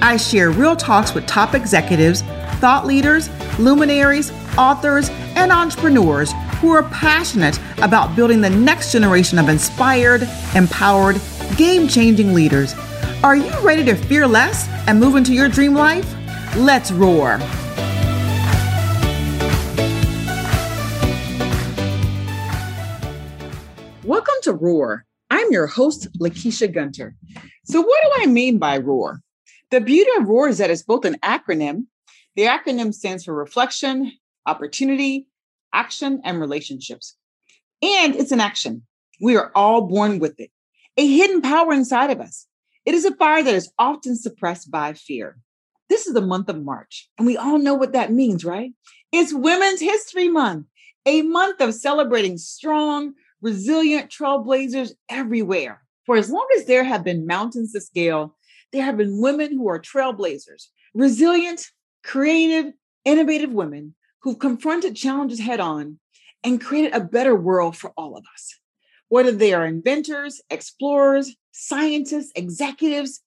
I share real talks with top executives, thought leaders, luminaries, authors, and entrepreneurs who are passionate about building the next generation of inspired, empowered, game changing leaders. Are you ready to fear less and move into your dream life? Let's roar. Welcome to Roar. I'm your host, Lakeisha Gunter. So, what do I mean by ROAR? The beauty of ROAR is that it's both an acronym. The acronym stands for reflection, opportunity, action, and relationships. And it's an action. We are all born with it, a hidden power inside of us. It is a fire that is often suppressed by fear. This is the month of March, and we all know what that means, right? It's Women's History Month, a month of celebrating strong, resilient trailblazers everywhere. For as long as there have been mountains to scale, there have been women who are trailblazers, resilient, creative, innovative women who've confronted challenges head on and created a better world for all of us. Whether they are inventors, explorers, scientists, executives,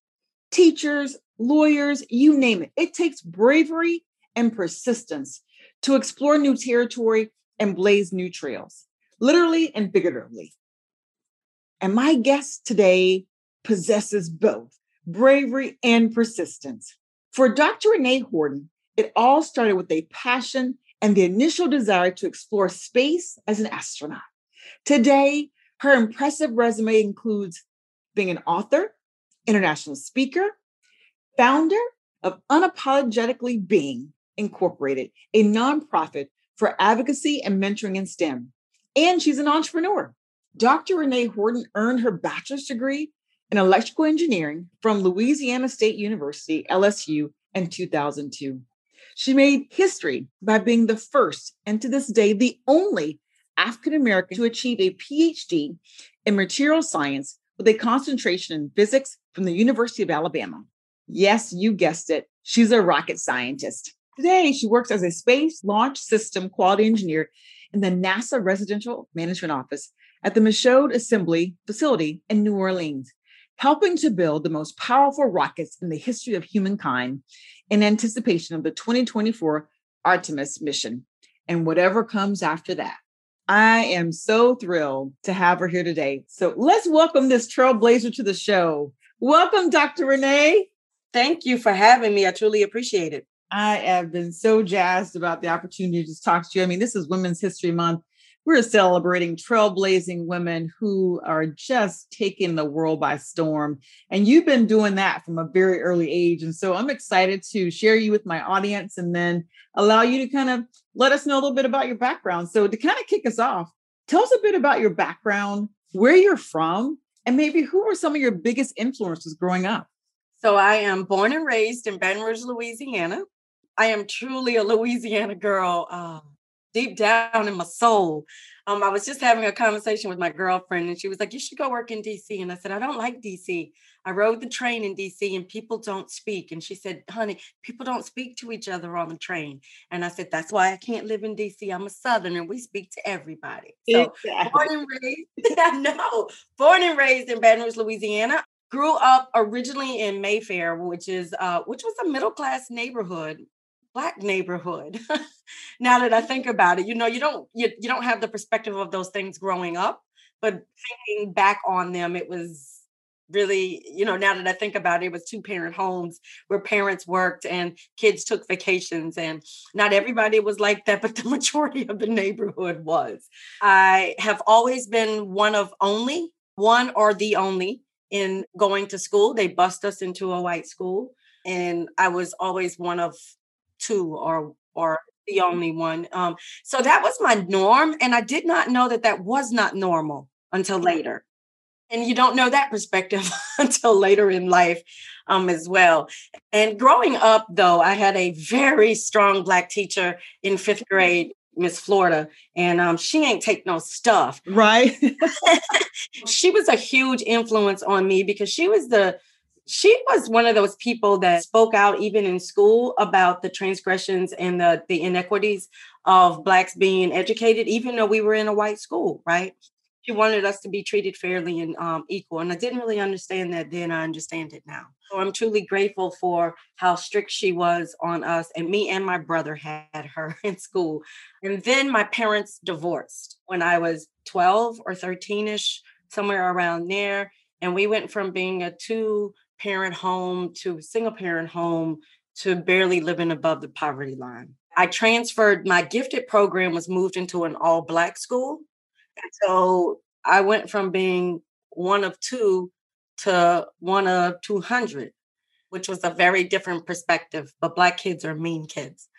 teachers, lawyers, you name it, it takes bravery and persistence to explore new territory and blaze new trails, literally and figuratively. And my guest today possesses both bravery and persistence. For Dr. Renee Horton, it all started with a passion and the initial desire to explore space as an astronaut. Today, her impressive resume includes being an author, international speaker, founder of Unapologetically Being Incorporated, a nonprofit for advocacy and mentoring in STEM. And she's an entrepreneur. Dr. Renee Horton earned her bachelor's degree in electrical engineering from Louisiana State University, LSU, in 2002. She made history by being the first, and to this day, the only African American to achieve a PhD in material science with a concentration in physics from the University of Alabama. Yes, you guessed it. She's a rocket scientist. Today, she works as a space launch system quality engineer in the NASA Residential Management Office at the Michoud Assembly Facility in New Orleans, helping to build the most powerful rockets in the history of humankind in anticipation of the 2024 Artemis mission and whatever comes after that. I am so thrilled to have her here today. So let's welcome this trailblazer to the show. Welcome, Dr. Renee. Thank you for having me. I truly appreciate it. I have been so jazzed about the opportunity to talk to you. I mean, this is Women's History Month we're celebrating trailblazing women who are just taking the world by storm. And you've been doing that from a very early age. And so I'm excited to share you with my audience and then allow you to kind of let us know a little bit about your background. So, to kind of kick us off, tell us a bit about your background, where you're from, and maybe who were some of your biggest influences growing up. So, I am born and raised in Baton Rouge, Louisiana. I am truly a Louisiana girl. Um, deep down in my soul. Um, I was just having a conversation with my girlfriend, and she was like, "You should go work in DC." And I said, "I don't like DC. I rode the train in DC, and people don't speak." And she said, "Honey, people don't speak to each other on the train." And I said, "That's why I can't live in DC. I'm a Southerner. We speak to everybody." So exactly. born and raised, I know, born and raised in Baton Rouge, Louisiana. Grew up originally in Mayfair, which is uh, which was a middle class neighborhood black neighborhood. Now that i think about it you know you don't you, you don't have the perspective of those things growing up but thinking back on them it was really you know now that i think about it it was two parent homes where parents worked and kids took vacations and not everybody was like that but the majority of the neighborhood was. I have always been one of only one or the only in going to school. They bust us into a white school and i was always one of two or or the only one. Um, so that was my norm, and I did not know that that was not normal until later. and you don't know that perspective until later in life um, as well. And growing up, though, I had a very strong Black teacher in fifth grade, Miss Florida, and um, she ain't take no stuff. Right. she was a huge influence on me because she was the she was one of those people that spoke out even in school about the transgressions and the, the inequities of blacks being educated even though we were in a white school right she wanted us to be treated fairly and um, equal. And I didn't really understand that then. I understand it now. So I'm truly grateful for how strict she was on us. And me and my brother had her in school. And then my parents divorced when I was 12 or 13 ish, somewhere around there. And we went from being a two parent home to single parent home to barely living above the poverty line. I transferred, my gifted program was moved into an all black school so I went from being one of two to one of 200, which was a very different perspective. But Black kids are mean kids.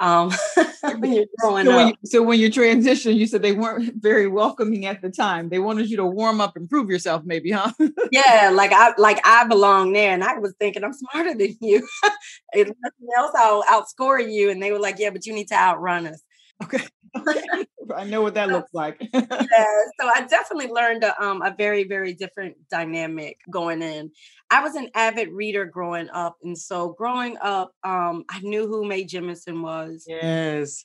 Um, when you're growing so up. When you, so when you transitioned, you said they weren't very welcoming at the time. They wanted you to warm up and prove yourself, maybe, huh? yeah, like I like I belong there, and I was thinking I'm smarter than you. if nothing else, I'll outscore you. And they were like, "Yeah, but you need to outrun us." Okay. I know what that looks like. yeah, so I definitely learned a, um, a very, very different dynamic going in. I was an avid reader growing up, and so growing up, um, I knew who Mae Jemison was. Yes,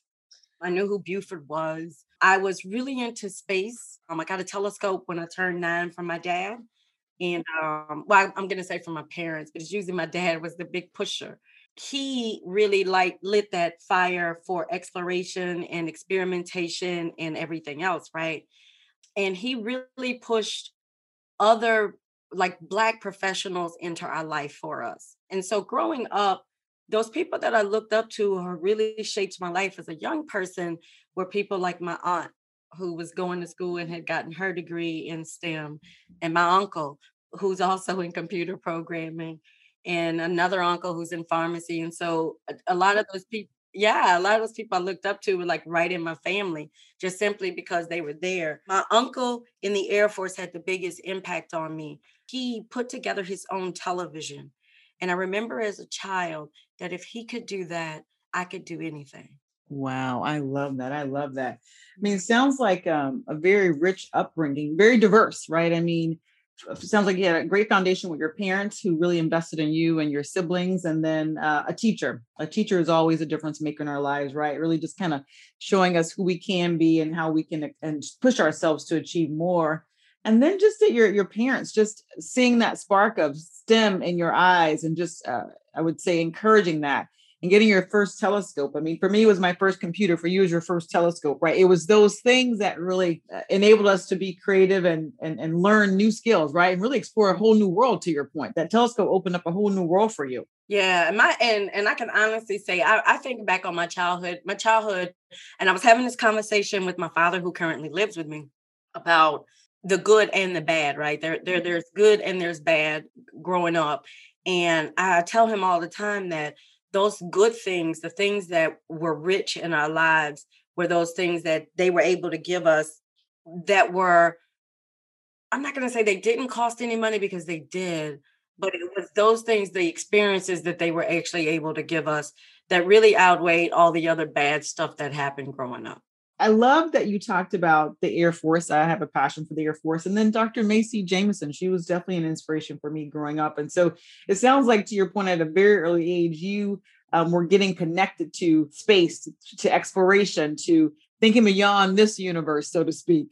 I knew who Bluford was. I was really into space. Um, I got a telescope when I turned nine from my dad, and um, well, I'm going to say from my parents, but it's usually my dad was the big pusher he really like lit that fire for exploration and experimentation and everything else right? And he really pushed other like black professionals into our life for us. And so growing up those people that i looked up to who really shaped my life as a young person were people like my aunt who was going to school and had gotten her degree in stem and my uncle who's also in computer programming and another uncle who's in pharmacy. And so a, a, lot of those people, yeah, a lot of those people I looked up to were like right in my family, just simply because they were there. My uncle in the Air Force had the biggest impact on me. He put together his own television. And I remember as a child that if he could do that, I could do anything. Wow, I love that. I love that. I mean, it sounds like um, a very rich upbringing, very diverse, right? I mean, sounds like you had a great foundation with your parents who really invested in you and your siblings and then uh, a teacher. A teacher is always a difference maker in our lives right? Really just kind of showing us who we can be and how we can and push ourselves to achieve more. And then just at your your parents just seeing that spark of stem in your eyes and just uh, i would say encouraging that and getting your first telescope. I mean, for me, it was my first computer. For you, it was your first telescope, right? It was those things that really uh, enabled us to be creative and, and and learn new skills, right? And really explore a whole new world. To your point, that telescope opened up a whole new world for you. Yeah, my and and I can honestly say I, I think back on my childhood, my childhood, and I was having this conversation with my father, who currently lives with me, about the good and the bad. Right there, there, there's good and there's bad growing up, and I tell him all the time that those good things, the things that were rich in our lives, were those things that they were able to give us that were, I'm not going to say they didn't cost any money because they did, but it was those things, the experiences that they were actually able to give us that really outweighed all the other bad stuff that happened growing up. I love that you talked about the Air Force. I have a passion for the Air Force. And then Dr. Macy Jemison, she was definitely an inspiration for me growing up. And so it sounds like, to your point, at a very early age, you um, were getting connected to space, to exploration, to thinking beyond this universe, so to speak.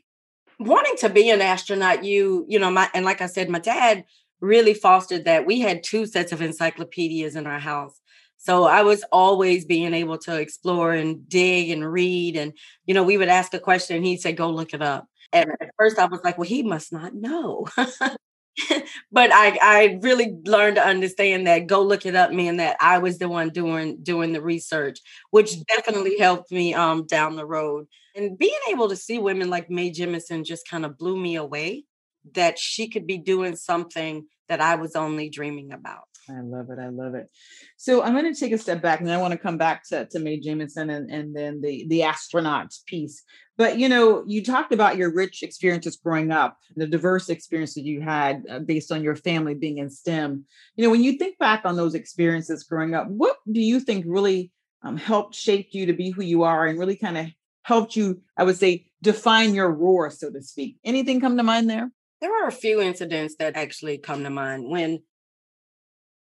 Wanting to be an astronaut, you, you know, my, and like I said, my dad really fostered that. We had two sets of encyclopedias in our house. So I was always being able to explore and dig and read. And, you know, we would ask a question and he'd say, go look it up. And at first I was like, well, he must not know. but I, I really learned to understand that go look it up mean that I was the one doing doing the research, which definitely helped me um down the road. And being able to see women like Mae Jemison just kind of blew me away that she could be doing something that I was only dreaming about. I love it. I love it. So I'm going to take a step back and I want to come back to, to Mae Jemison and, and then the, the astronauts piece. But you know, you talked about your rich experiences growing up, the diverse experiences you had uh, based on your family being in STEM. You know, when you think back on those experiences growing up, what do you think really um, helped shape you to be who you are and really kind of helped you, I would say, define your roar, so to speak? Anything come to mind there? There are a few incidents that actually come to mind. When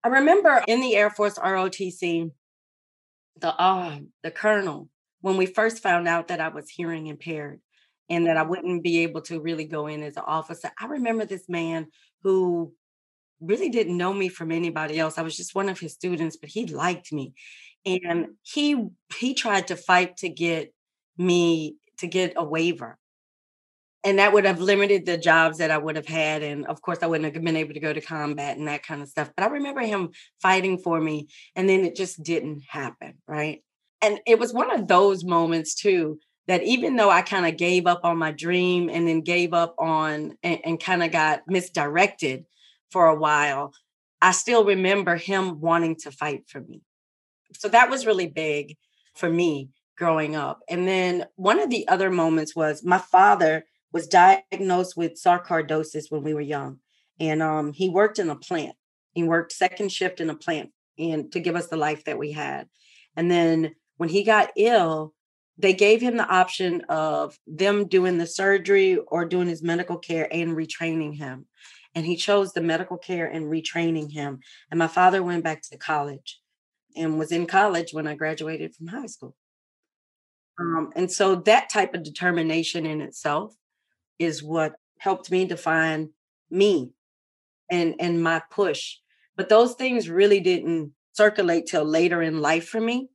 I remember in the Air Force ROTC, the uh, the colonel, when we first found out that I was hearing impaired and that I wouldn't be able to really go in as an officer, I remember this man who really didn't know me from anybody else. I was just one of his students, but he liked me. And he he tried to fight to get me to get a waiver and that would have limited the jobs that I would have had. And of course, I wouldn't have been able to go to combat and that kind of stuff. But I remember him fighting for me, and then it just didn't happen. Right. And it was one of those moments, too, that even though I kind of gave up on my dream and then gave up on and, and kind of got misdirected for a while, I still remember him wanting to fight for me. So that was really big for me growing up. And then one of the other moments was my father was diagnosed with sarcoidosis when we were young. And um, he worked in a plant. He worked second shift in a plant and to give us the life that we had. And then when he got ill, they gave him the option of them doing the surgery or doing his medical care and retraining him. And he chose the medical care and retraining him. And my father went back to college and was in college when I graduated from high school. Um, and so that type of determination in itself is what helped me define me and and my push but those things really didn't circulate till later in life for me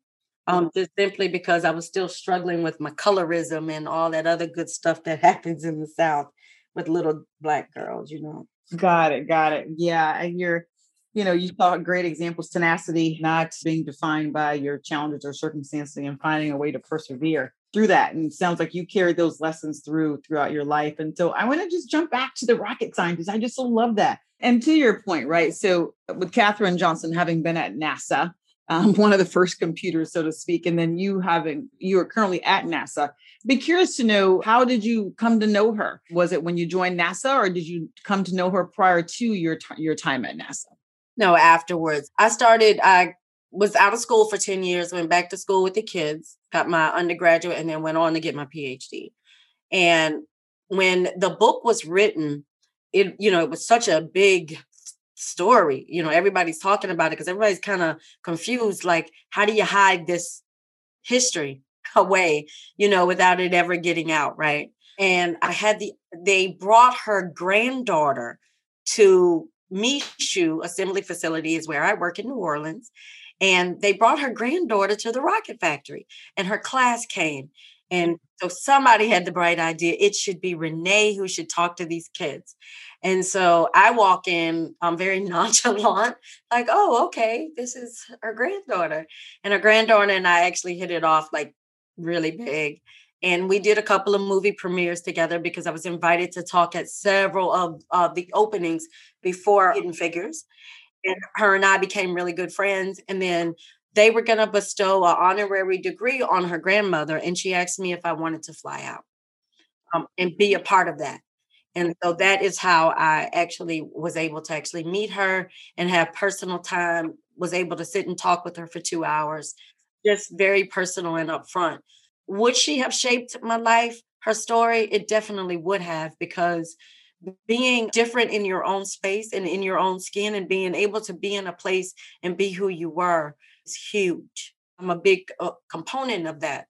um just simply because i was still struggling with my colorism and all that other good stuff that happens in the south with little black girls you know. Got it got it. Yeah and you're you know you saw great examples tenacity not being defined by your challenges or circumstances and finding a way to persevere through that and it sounds like you carried those lessons through throughout your life and so i want to just jump back to the rocket scientist i just so love that. And to your point right so with katherine johnson having been at nasa um, one of the first computers so to speak and then you having you are currently at nasa be curious to know how did you come to know her? Was it when you joined nasa or did you come to know her prior to your your time at nasa? No afterwards. I started i was out of school for 10 years, went back to school with the kids, got my undergraduate, and then went on to get my PhD. And when the book was written, it, you know, it was such a big story. You know, everybody's talking about it because everybody's kind of confused. Like, how do you hide this history away, you know, without it ever getting out? Right. And I had the, they brought her granddaughter to Michoud Assembly Facility, is where I work in New Orleans and they brought her granddaughter to the rocket factory and her class came and so somebody had the bright idea it should be renee who should talk to these kids. And so i walk in i'm very nonchalant like oh okay this is her granddaughter. And her granddaughter and i actually hit it off like really big and we did a couple of movie premieres together because I was invited to talk at several of uh, the openings before Hidden Figures and her and I became really good friends. And then they were going to bestow an honorary degree on her grandmother. And she asked me if I wanted to fly out um, and be a part of that. And so that is how I actually was able to actually meet her and have personal time, was able to sit and talk with her for two hours, just very personal and upfront. Would she have shaped my life, her story? It definitely would have because being different in your own space and in your own skin and being able to be in a place and be who you were is huge. I'm a big uh, component of that.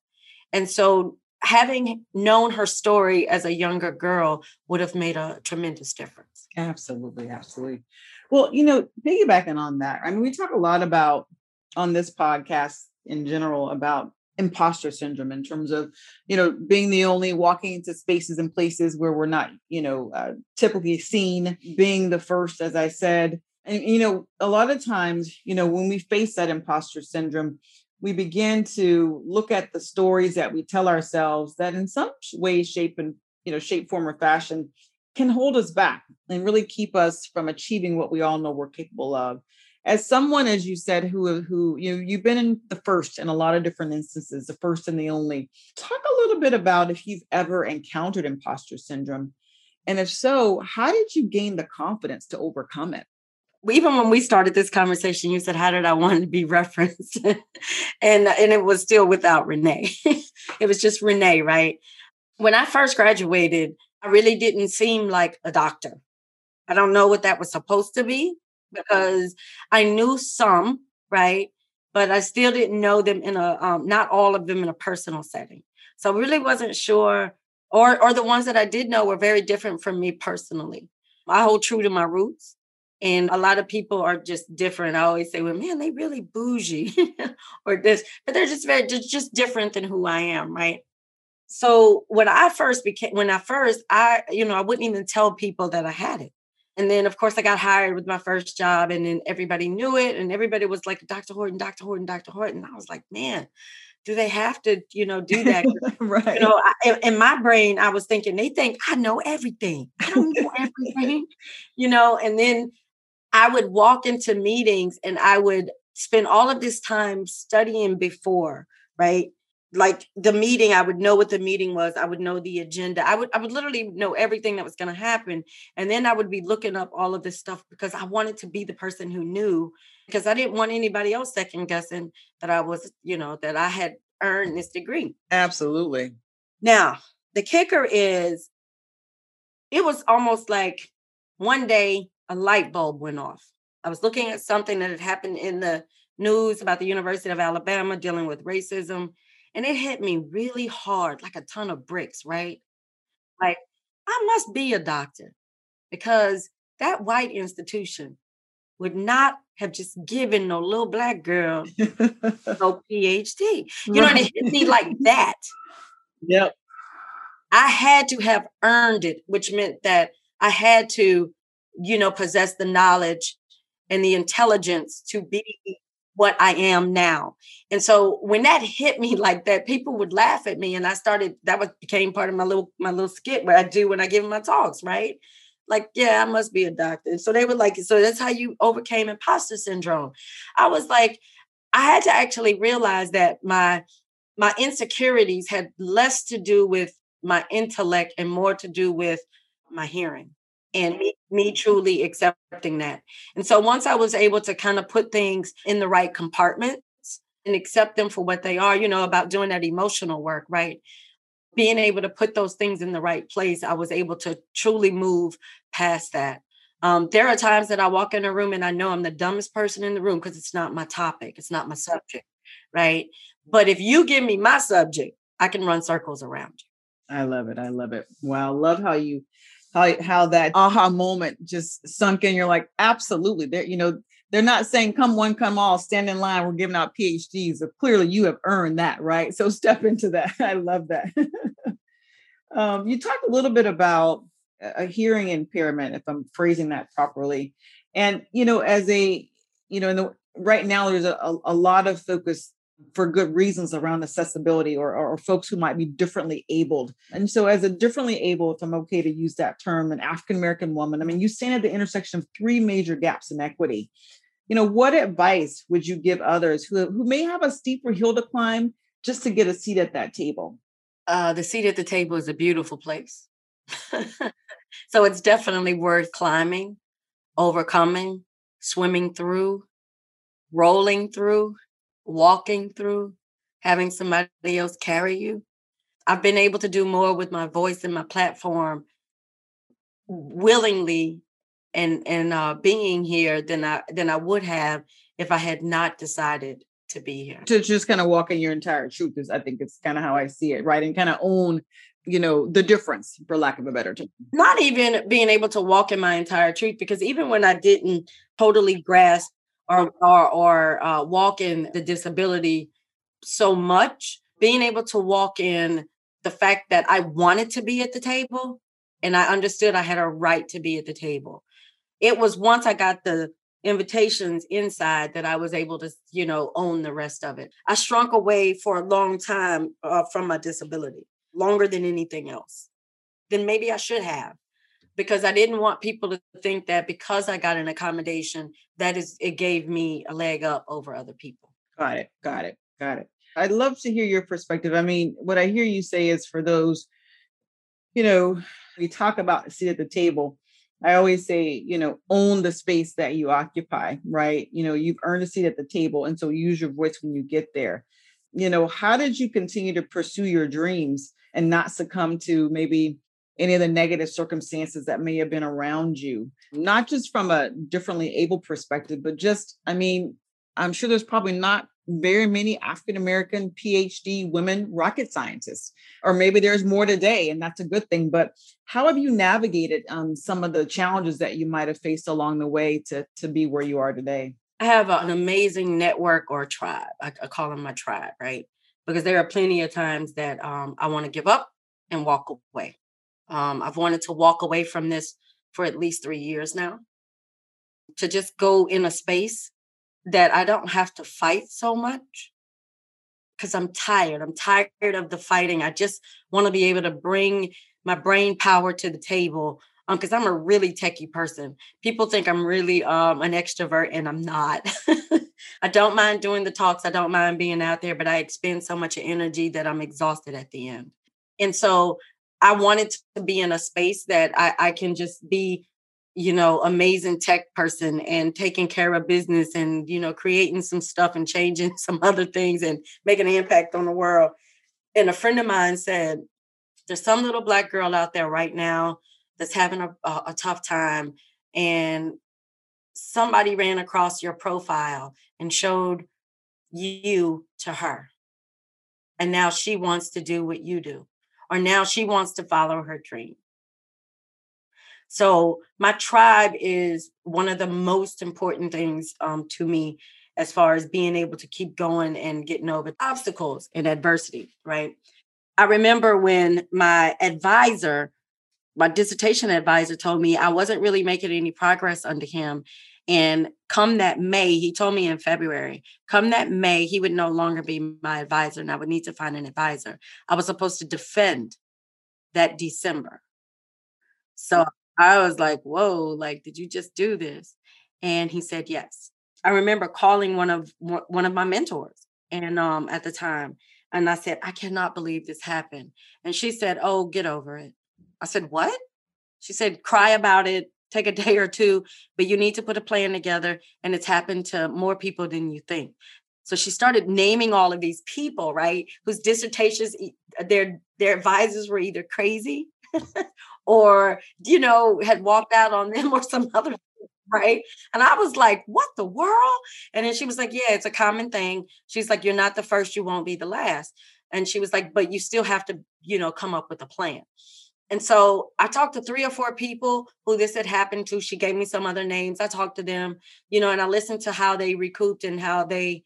And so having known her story as a younger girl would have made a tremendous difference. Absolutely, absolutely. Well, you know, piggybacking on that, I mean, we talk a lot about on this podcast in general about imposter syndrome in terms of you know being the only walking into spaces and places where we're not you know uh, typically seen being the first as i said. And you know a lot of times you know when we face that imposter syndrome we begin to look at the stories that we tell ourselves that in some way shape and you know shape form or fashion can hold us back and really keep us from achieving what we all know we're capable of as someone as you said who uh, who you know, you've been in the first in a lot of different instances the first and the only. Talk a little bit about if you've ever encountered imposter syndrome and if so how did you gain the confidence to overcome it? Even when we started this conversation you said how did i want to be referenced? And and it was still without renee. It was just renee right? When i first graduated i really didn't seem like a doctor. I don't know what that was supposed to be because I knew some, right? But I still didn't know them in a, um, not all of them in a personal setting. So I really wasn't sure, or, or the ones that I did know were very different from me personally. I hold true to my roots. And a lot of people are just different. I always say, well, man, they really bougie or this, but they're just very, just, just different than who I am, right? So when I first became, when I first, I, you know, I wouldn't even tell people that I had it. And then, of course, I got hired with my first job, and then everybody knew it, and everybody was like, "Dr. Horton, Dr. Horton, Dr. Horton." I was like, "Man, do they have to, you know, do that?" right. You know, I, in my brain, I was thinking they think I know everything. I don't know everything, you know. And then I would walk into meetings, and I would spend all of this time studying before, right? Like the meeting i would know what the meeting was i would know the agenda i would i would literally know everything that was going to happen and then i would be looking up all of this stuff because i wanted to be the person who knew because i didn't want anybody else second guessing that i was you know that i had earned this degree. Absolutely. Now the kicker is it was almost like one day a light bulb went off. I was looking at something that had happened in the news about the university of alabama dealing with racism and it hit me really hard, like a ton of bricks, right? Mm. Like, I must be a doctor because that white institution would not have just given no little black girl no PhD. You know, and it hit me like that. Yep. I had to have earned it, which meant that I had to, you know, possess the knowledge and the intelligence to be what I am now. And so when that hit me like that, people would laugh at me. And I started, that was became part of my little my little skit what I do when I give my talks, right? Like, yeah, I must be a doctor. So they were like, so that's how you overcame imposter syndrome. I was like, I had to actually realize that my my insecurities had less to do with my intellect and more to do with my hearing and me, me truly accepting that. And so once I was able to kind of put things in the right compartments and accept them for what they are, you know, about doing that emotional work, right? Being able to put those things in the right place, I was able to truly move past that. Um, there are times that I walk in a room and I know I'm the dumbest person in the room because it's not my topic, it's not my subject, right? But if you give me my subject, I can run circles around you. I love it. I love it. Wow. Love how you how how that aha moment just sunk in. You're like, absolutely. They're, you know, they're not saying come one, come all, stand in line. We're giving out PhDs. So clearly you have earned that, right? So step into that. I love that. um, you talked a little bit about a hearing impairment, if I'm phrasing that properly. And you know, as a you know, in the right now there's a, a lot of focus for good reasons around accessibility or, or, folks who might be differently abled. And so, as a differently abled, if I'm okay to use that term, an African American woman, I mean, you stand at the intersection of three major gaps in equity. You know, what advice would you give others who, who may have a steeper hill to climb just to get a seat at that table? Uh, the seat at the table is a beautiful place. so, it's definitely worth climbing, overcoming, swimming through, rolling through walking through, having somebody else carry you. I've been able to do more with my voice and my platform willingly and and uh, being here than I than I would have if I had not decided to be here. To just kind of walk in your entire truth is I think it's kind of how I see it, right? And kind of own, you know, the difference, for lack of a better term. Not even being able to walk in my entire truth, because even when I didn't totally grasp or or, or uh, walk in the disability so much being able to walk in the fact that i wanted to be at the table and i understood i had a right to be at the table. It was once i got the invitations inside that i was able to you know own the rest of it. I shrunk away for a long time uh, from my disability longer than anything else then maybe i should have because I didn't want people to think that because I got an accommodation, that is it gave me a leg up over other people. Got it. Got it. Got it. I'd love to hear your perspective. I mean, what I hear you say is for those, you know, we talk about seat at the table. I always say, you know, own the space that you occupy, right? You know, you've earned a seat at the table. And so use your voice when you get there. You know, how did you continue to pursue your dreams and not succumb to maybe any of the negative circumstances that may have been around you, not just from a differently able perspective, but just, I mean, I'm sure there's probably not very many African American PhD women rocket scientists, or maybe there's more today, and that's a good thing. But how have you navigated um, some of the challenges that you might have faced along the way to to be where you are today? I have an amazing network or tribe. I, I call them my tribe, right? Because there are plenty of times that um, I want to give up and walk away. Um, I've wanted to walk away from this for at least three years now, to just go in a space that I don't have to fight so much because I'm tired. I'm tired of the fighting. I just want to be able to bring my brain power to the table because um, I'm a really techie person. People think I'm really um, an extrovert, and I'm not. I don't mind doing the talks. I don't mind being out there, but I expend so much energy that I'm exhausted at the end. And so I wanted to be in a space that I, I can just be you know, amazing tech person and taking care of business and, you know, creating some stuff and changing some other things and making an impact on the world. And a friend of mine said, There's some little black girl out there right now that's having a, a, a tough time. And somebody ran across your profile and showed you to her. And now she wants to do what you do, or now she wants to follow her dream so my tribe is one of the most important things um, to me as far as being able to keep going and getting over obstacles and adversity, right? I remember when my advisor, my dissertation advisor told me I wasn't really making any progress under him. And come that May, he told me in February, come that May, he would no longer be my advisor and I would need to find an advisor. I was supposed to defend that December. So I was like, whoa, like, did you just do this? And he said, yes. I remember calling one of one of my mentors and um at the time and I said, I cannot believe this happened. And she said, Oh, get over it. I said, What? She said, Cry about it, take a day or two, but you need to put a plan together. And it's happened to more people than you think. So she started naming all of these people, right? Whose dissertations, their their advisors were either crazy or you know had walked out on them or some other right and i was like what the world and then she was like yeah it's a common thing she's like you're not the first you won't be the last and she was like but you still have to you know come up with a plan and so i talked to three or four people who this had happened to she gave me some other names i talked to them you know and i listened to how they recouped and how they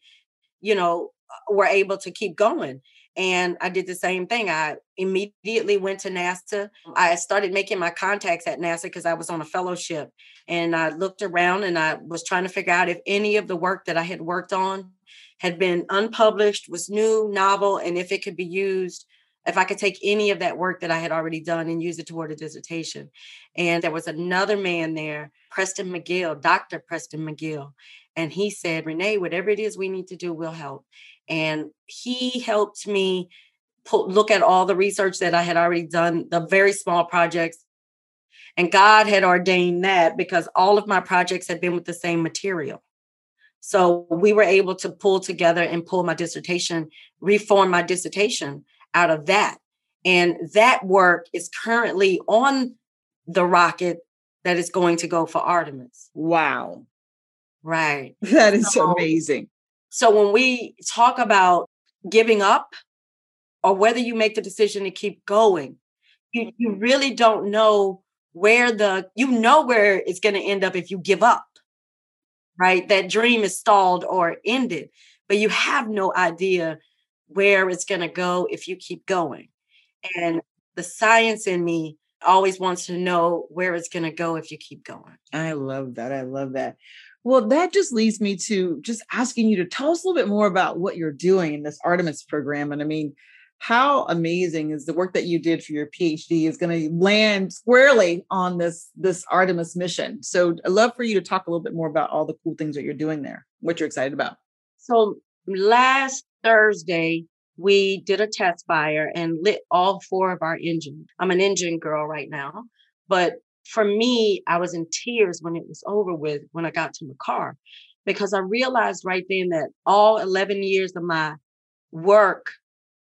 you know uh, were able to keep going and I did the same thing. I immediately went to NASA. I started making my contacts at NASA because I was on a fellowship. And I looked around and I was trying to figure out if any of the work that I had worked on had been unpublished, was new, novel, and if it could be used, if I could take any of that work that I had already done and use it toward a dissertation. And there was another man there, Preston McGill, Dr. Preston McGill. And he said, Renee, whatever it is we need to do, we'll help. And he helped me put, look at all the research that I had already done, the very small projects. And God had ordained that because all of my projects had been with the same material. So we were able to pull together and pull my dissertation, reform my dissertation out of that. And that work is currently on the rocket that is going to go for Artemis. Wow. Right. That is so, amazing. So when we talk about giving up or whether you make the decision to keep going, you, you really don't know where the, you know where it's going to end up if you give up, right? That dream is stalled or ended, but you have no idea where it's going to go if you keep going. And the science in me always wants to know where it's going to go if you keep going. I love that. I love that. Well, that just leads me to just asking you to tell us a little bit more about what you're doing in this Artemis program. And I mean, how amazing is the work that you did for your PhD is going to land squarely on this this Artemis mission. So I'd love for you to talk a little bit more about all the cool things that you're doing there, what you're excited about. So last Thursday, we did a test fire and lit all four of our engines. I'm an engine girl right now, but for me, I was in tears when it was over with when I got to my car because I realized right then that all 11 years of my work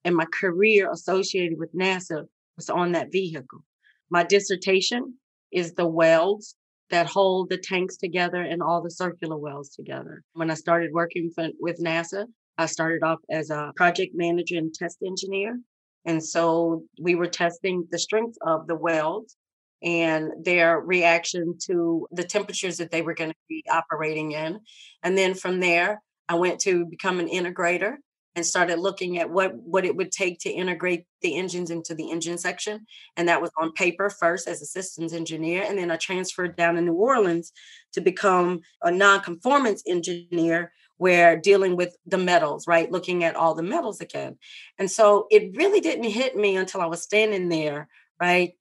and my career associated with NASA was on that vehicle. My dissertation is the welds that hold the tanks together and all the circular welds together. When I started working for, with NASA, I started off as a project manager and test engineer. And so we were testing the strength of the welds and their reaction to the temperatures that they were going to be operating in. And then from there, I went to become an integrator and started looking at what what it would take to integrate the engines into the engine section and that was on paper first as a systems engineer and then i transferred down to new orleans to become a non-conformance engineer where dealing with the metals right looking at all the metals again and so it really didn't hit me until i was standing there right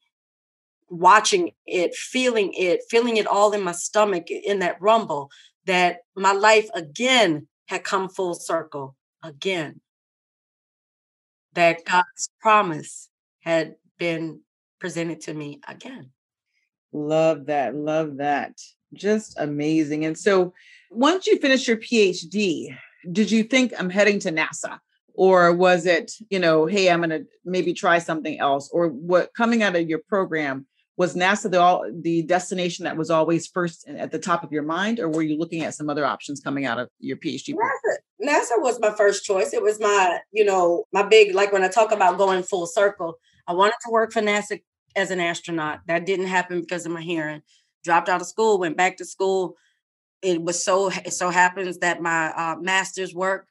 watching it feeling it feeling it all in my stomach in that rumble that my life again had come full circle again that God's promise had been presented to me again. Love that. Love that. Just amazing. And so, once you finished your PhD, did you think I'm heading to NASA? Or was it, you know, hey, I'm going to maybe try something else? Or what coming out of your program, was NASA the all the destination that was always first at the top of your mind, or were you looking at some other options coming out of your PhD? NASA, NASA was my first choice. It was my, you know, my big like when I talk about going full circle. I wanted to work for NASA as an astronaut. That didn't happen because of my hearing. Dropped out of school, went back to school. It was so it so happens that my uh, master's work,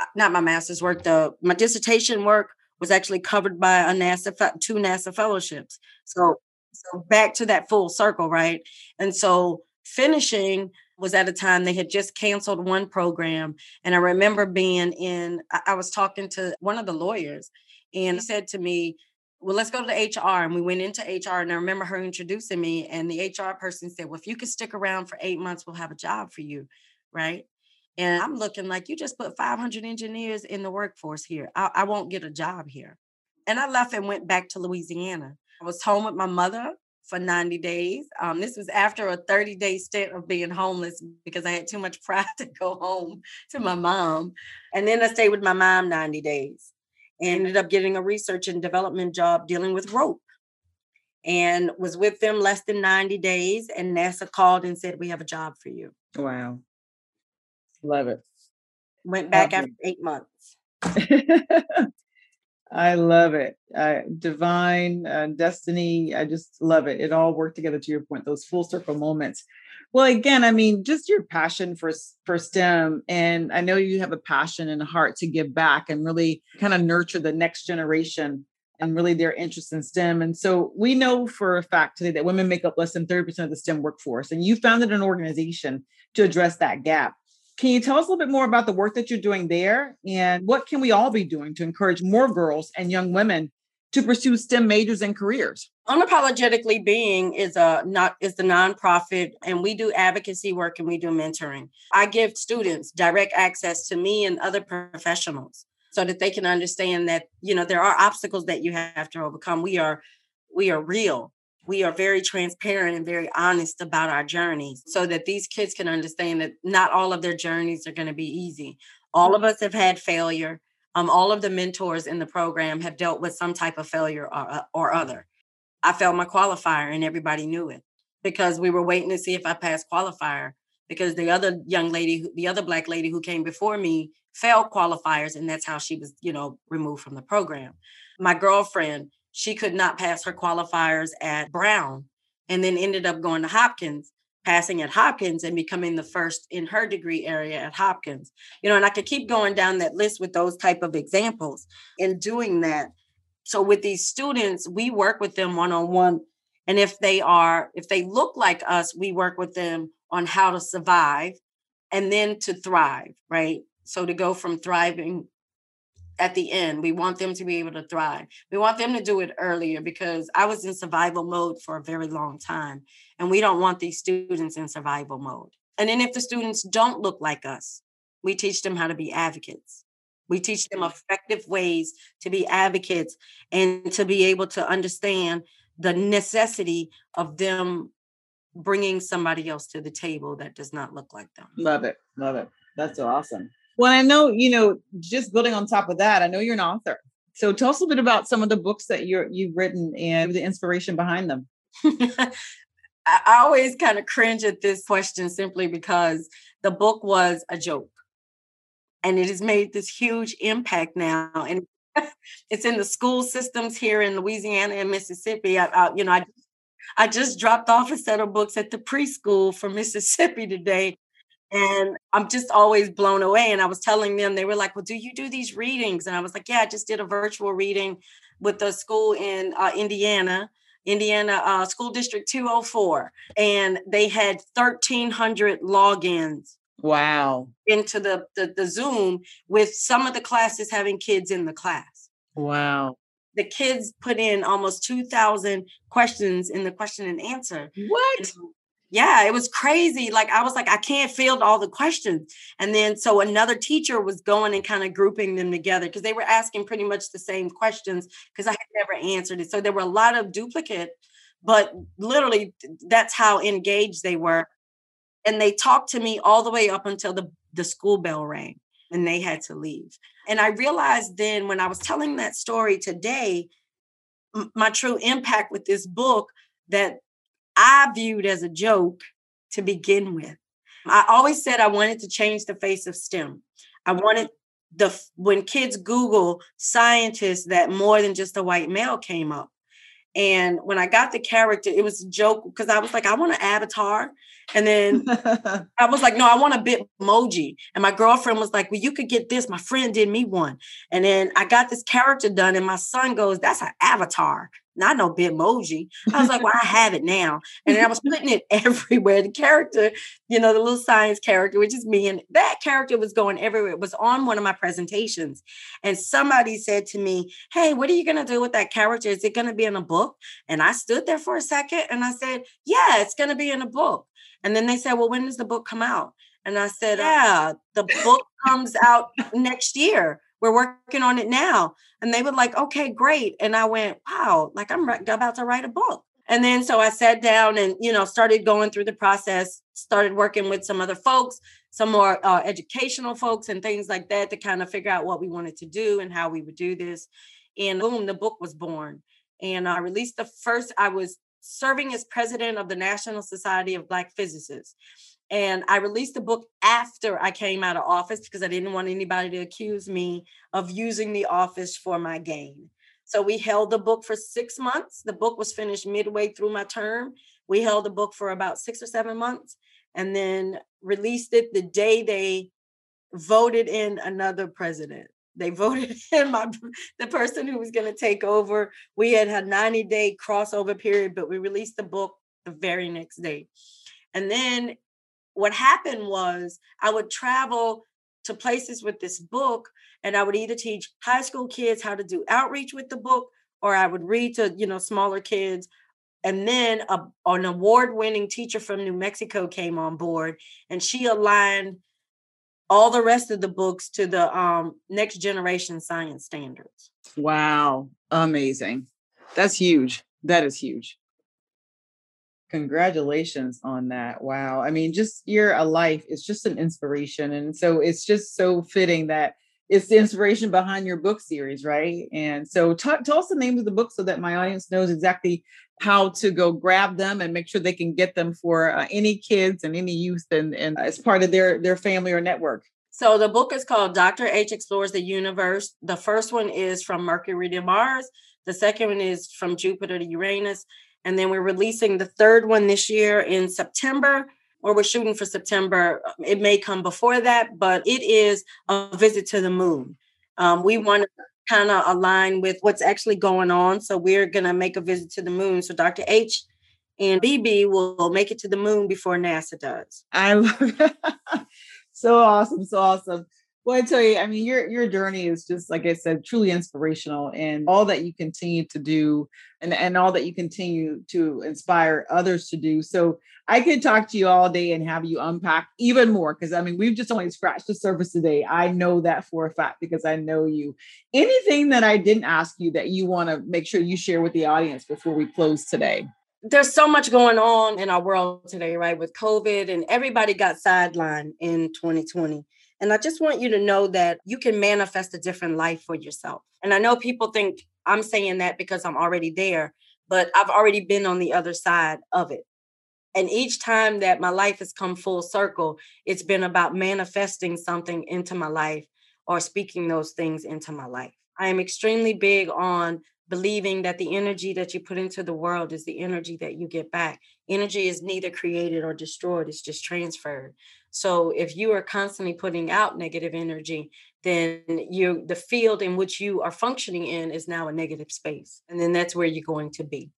uh, not my master's work, the my dissertation work was actually covered by a NASA two NASA fellowships. So so back to that full circle, right? And so finishing was at a time they had just canceled one program. And I remember being in, I was talking to one of the lawyers, and he said to me, well, let's go to the HR. And we went into HR, and I remember her introducing me. And the HR person said, Well, if you could stick around for eight months, we'll have a job for you. Right. And I'm looking like you just put 500 engineers in the workforce here. I, I won't get a job here. And I left and went back to Louisiana. I was home with my mother for 90 days. Um, this was after a 30 day stint of being homeless because I had too much pride to go home to my mom. And then I stayed with my mom 90 days ended up getting a research and development job dealing with rope and was with them less than 90 days. And NASA called and said, We have a job for you. Wow. Love it. Went back Love after it. eight months. I love it. Uh, divine uh, destiny. I just love it. It all worked together to your point, those full circle moments. Well, again, I mean, just your passion for for STEM, and I know you have a passion and a heart to give back and really kind of nurture the next generation and really their interest in STEM. And so we know for a fact today that women make up less than 30% of the STEM workforce. And you founded an organization to address that gap. Can you tell us a little bit more about the work that you're doing there and what can we all be doing to encourage more girls and young women to pursue STEM majors and careers? Unapologetically Being is a not is the nonprofit and we do advocacy work and we do mentoring. I give students direct access to me and other professionals so that they can understand that you know there are obstacles that you have to overcome. We are we are real we are very transparent and very honest about our journeys so that these kids can understand that not all of their journeys are going to be easy. All of us have had failure. Um, all of the mentors in the program have dealt with some type of failure or, uh, or other. I failed my qualifier and everybody knew it because we were waiting to see if I passed qualifier because the other young lady, the other black lady who came before me failed qualifiers and that's how she was, you know, removed from the program. My girlfriend, she could not pass her qualifiers at Brown and then ended up going to Hopkins, passing at Hopkins and becoming the first in her degree area at Hopkins. You know, and I could keep going down that list with those type of examples. In doing that, so with these students, we work with them one on one and if they are if they look like us, we work with them on how to survive and then to thrive, right? So to go from thriving at the end. We want them to be able to thrive. We want them to do it earlier because I was in survival mode for a very long time. And we don't want these students in survival mode. And then if the students don't look like us, we teach them how to be advocates. We teach them mm. effective ways to be advocates and to be able to understand the necessity of them bringing somebody else to the table that does not look like them. Love it. Love it. That's so awesome. Well, I know, you know, just building on top of that, I know you're an author. So tell us a bit about some of the books that you're you've written and the inspiration behind them. I always kind of cringe at this question simply because the book was a joke. And it has made this huge impact now. And it's in the school systems here in Louisiana and Mississippi. I, I, you know, I I just dropped off a set of books at the preschool for Mississippi today and I'm just always blown away. And I was telling them, they were like, Well, do you do these readings? And I was like, Yeah, I just did a virtual reading with the school in uh, Indiana, Indiana uh, School District 204. And they had 1,300 logins. Wow. Into the, the, the Zoom with some of the classes having kids in the class. Wow. The kids put in almost 2,000 questions in the question and answer. What? Yeah, it was crazy. Like I was like, I can't field all the questions. And then so another teacher was going and kind of grouping them together because they were asking pretty much the same questions because I had never answered it. So there were a lot of duplicate, but literally that's how engaged they were. And they talked to me all the way up until the, the school bell rang and they had to leave. And I realized then when I was telling that story today, my true impact with this book that I viewed as a joke to begin with. I always said I wanted to change the face of STEM. I wanted the when kids Google scientists that more than just a white male came up. And when I got the character, it was a joke because I was like, I want an avatar. And then I was like, no, I want a bit emoji. And my girlfriend was like, well, you could get this. My friend did me one. And then I got this character done, and my son goes, that's an avatar not no Bitmoji. I was like, well, I have it now. And then I was putting it everywhere. The character, you know, the little science character, which is me, and that character was going everywhere. It was on one of my presentations. And somebody said to me, Hey, what are you going to do with that character? Is it going to be in a book? And I stood there for a second and I said, Yeah, it's going to be in a book. And then they said, Well, when does the book come out? And I said, Yeah, the book comes out next year we're working on it now. And they were like, okay, great. And I went, wow, like I'm about to write a book. And then so I sat down and, you know, started going through the process, started working with some other folks, some more uh, educational folks and things like that to kind of figure out what we wanted to do and how we would do this. And boom, the book was born. And I released the first, I was serving as president of the National Society of Black Physicists. And I released the book after I came out of office because I didn't want anybody to accuse me of using the office for my gain. So we held the book for six months. The book was finished midway through my term. We held the book for about six or seven months and then released it the day they voted in another president. They voted in my the person who was going to take over. We had a 90 day crossover period, but we released the book the very next day. And then what happened was I would travel to places with this book and I would either teach high school kids how to do outreach with the book or I would read to, you know, smaller kids. And then a, an award winning teacher from New Mexico came on board and she aligned all the rest of the books to the um, next generation science standards. Wow. Amazing. That's huge. That is huge. Congratulations on that. Wow. I mean, just you're a life it's just an inspiration. And so it's just so fitting that it's the inspiration behind your book series, right? And so t- tell us the name of the book so that my audience knows exactly how to go grab them and make sure they can get them for uh, any kids and any youth and, and as part of their, their family or network. So the book is called Dr. H Explores the Universe. The first one is from Mercury to Mars. The second one is from Jupiter to Uranus. And then we're releasing the third one this year in September, or we're shooting for September. It may come before that, but it is a visit to the moon. Um, we want to kind of align with what's actually going on. So we're going to make a visit to the moon. So Dr. H and BB will make it to the moon before NASA does. I love it. so awesome. So awesome. Well, I tell you, I mean, your your journey is just like I said, truly inspirational, and all that you continue to do, and and all that you continue to inspire others to do. So I could talk to you all day and have you unpack even more because I mean, we've just only scratched the surface today. I know that for a fact because I know you. Anything that I didn't ask you that you want to make sure you share with the audience before we close today? there's so much going on in our world today, right? With COVID, and everybody got sidelined in 2020. And I just want you to know that you can manifest a different life for yourself. And I know people think I'm saying that because I'm already there, but I've already been on the other side of it. And each time that my life has come full circle, it's been about manifesting something into my life or speaking those things into my life. I am extremely big on believing that the energy that you put into the world is the energy that you get back. Energy is neither created or destroyed, it's just transferred. So if you are constantly putting out negative energy, then you the field in which you are functioning in is now a negative space. And then that's where you're going to be.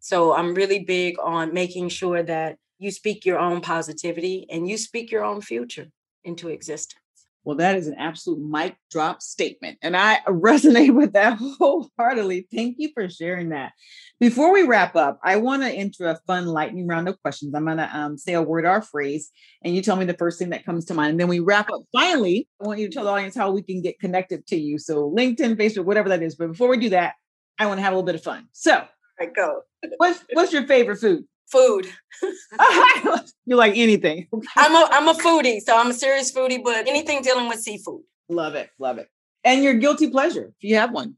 So I'm really big on making sure that you speak your own positivity and you speak your own future into existence. Well, that is an absolute mic drop statement. And I resonate with that wholeheartedly. Thank you for sharing that. Before we wrap up, I want to enter a fun lightning round of questions. I'm going to um, say a word or a phrase, and you tell me the first thing that comes to mind. And then we wrap up. Finally, I want you to tell the audience how we can get connected to you. So, LinkedIn, Facebook, whatever that is. But before we do that, I want to have a little bit of fun. So, I go. what's, what's your favorite food? Food. you like anything. I'm a I'm a foodie, so I'm a serious foodie, but anything dealing with seafood. Love it, love it. And your guilty pleasure, if you have one.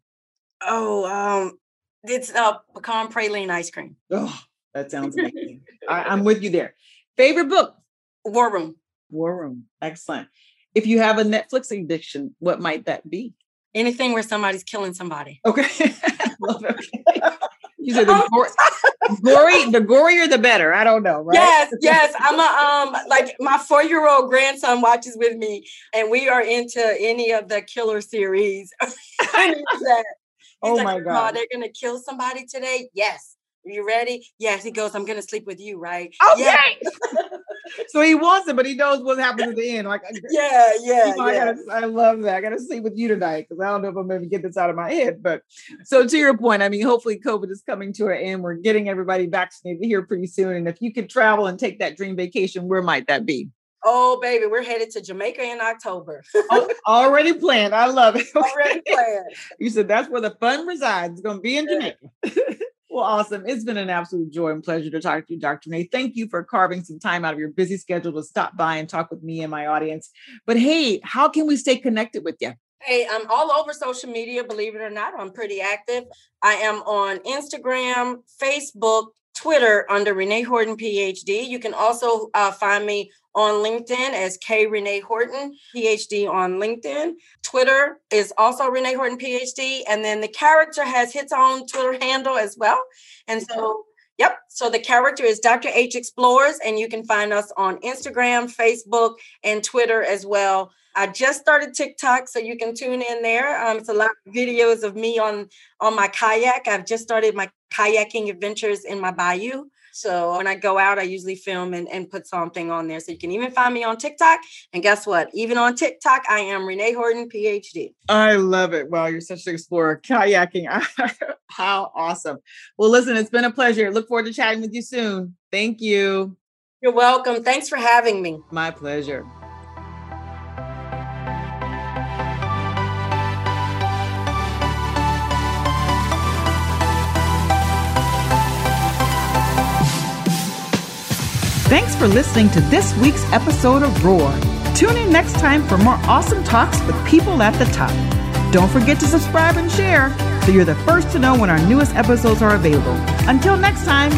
Oh, um, it's uh pecan praline ice cream. Oh, that sounds amazing. I, am with you there. Favorite book? War Room. War Room. Excellent. If you have a Netflix addiction, what might that be? Anything where somebody's killing somebody. Okay. Love it. You said the gory, gory, the gorier the better. I don't know, right? Yes, yes. I'm a um like my four year old grandson watches with me, and we are into any of the killer series. oh like, my god! They're gonna kill somebody today. Yes. Are you ready? Yes. He goes, I'm gonna sleep with you, right? Okay. Yes. so he wants it, but he knows what happens at the end. Like, yeah, yeah, I, yeah. Gotta, I love that. I got to sleep with you tonight because I don't know if I'm going to get this out of my head. But so to your point, I mean, hopefully COVID is coming to an end. We're getting everybody vaccinated here pretty soon. And if you could travel and take that dream vacation, where might that be? Oh, baby, we're headed to Jamaica in October. oh, already planned. I love it. Okay. Already planned. You said that's where the fun resides. It's going to be in Jamaica. Well, awesome. It's been an absolute joy and pleasure to talk to you, Dr. Renee. Thank you for carving some time out of your busy schedule to stop by and talk with me and my audience. But hey, how can we stay connected with you? Hey, I'm all over social media, believe it or not. I'm pretty active. I am on Instagram, Facebook, Twitter under Renee Horton PhD. You can also uh, find me on LinkedIn as K Renee Horton, PhD on LinkedIn. Twitter is also Renee Horton, PhD. And then the character has its own Twitter handle as well. And so, yep. So the character is Dr. H Explores, and you can find us on Instagram, Facebook, and Twitter as well. I just started TikTok, so you can tune in there. Um, it's a lot of videos of me on on my kayak. I've just started my kayaking adventures in my bayou. So when I go out, I usually film and, and put something on there. So you can even find me on TikTok. And guess what? Even on TikTok, I am Renee Horton, PhD. I love it. Wow, you're such an explorer. Kayaking. How awesome. Well, listen, it's been a pleasure. Look forward to chatting with you soon. Thank you. You're welcome. Thanks for having me. My pleasure. For listening to this week's episode of Roar. Tune in next time for more awesome talks with people at the top. Don't forget to subscribe and share so you're the first to know when our newest episodes are available. Until next time,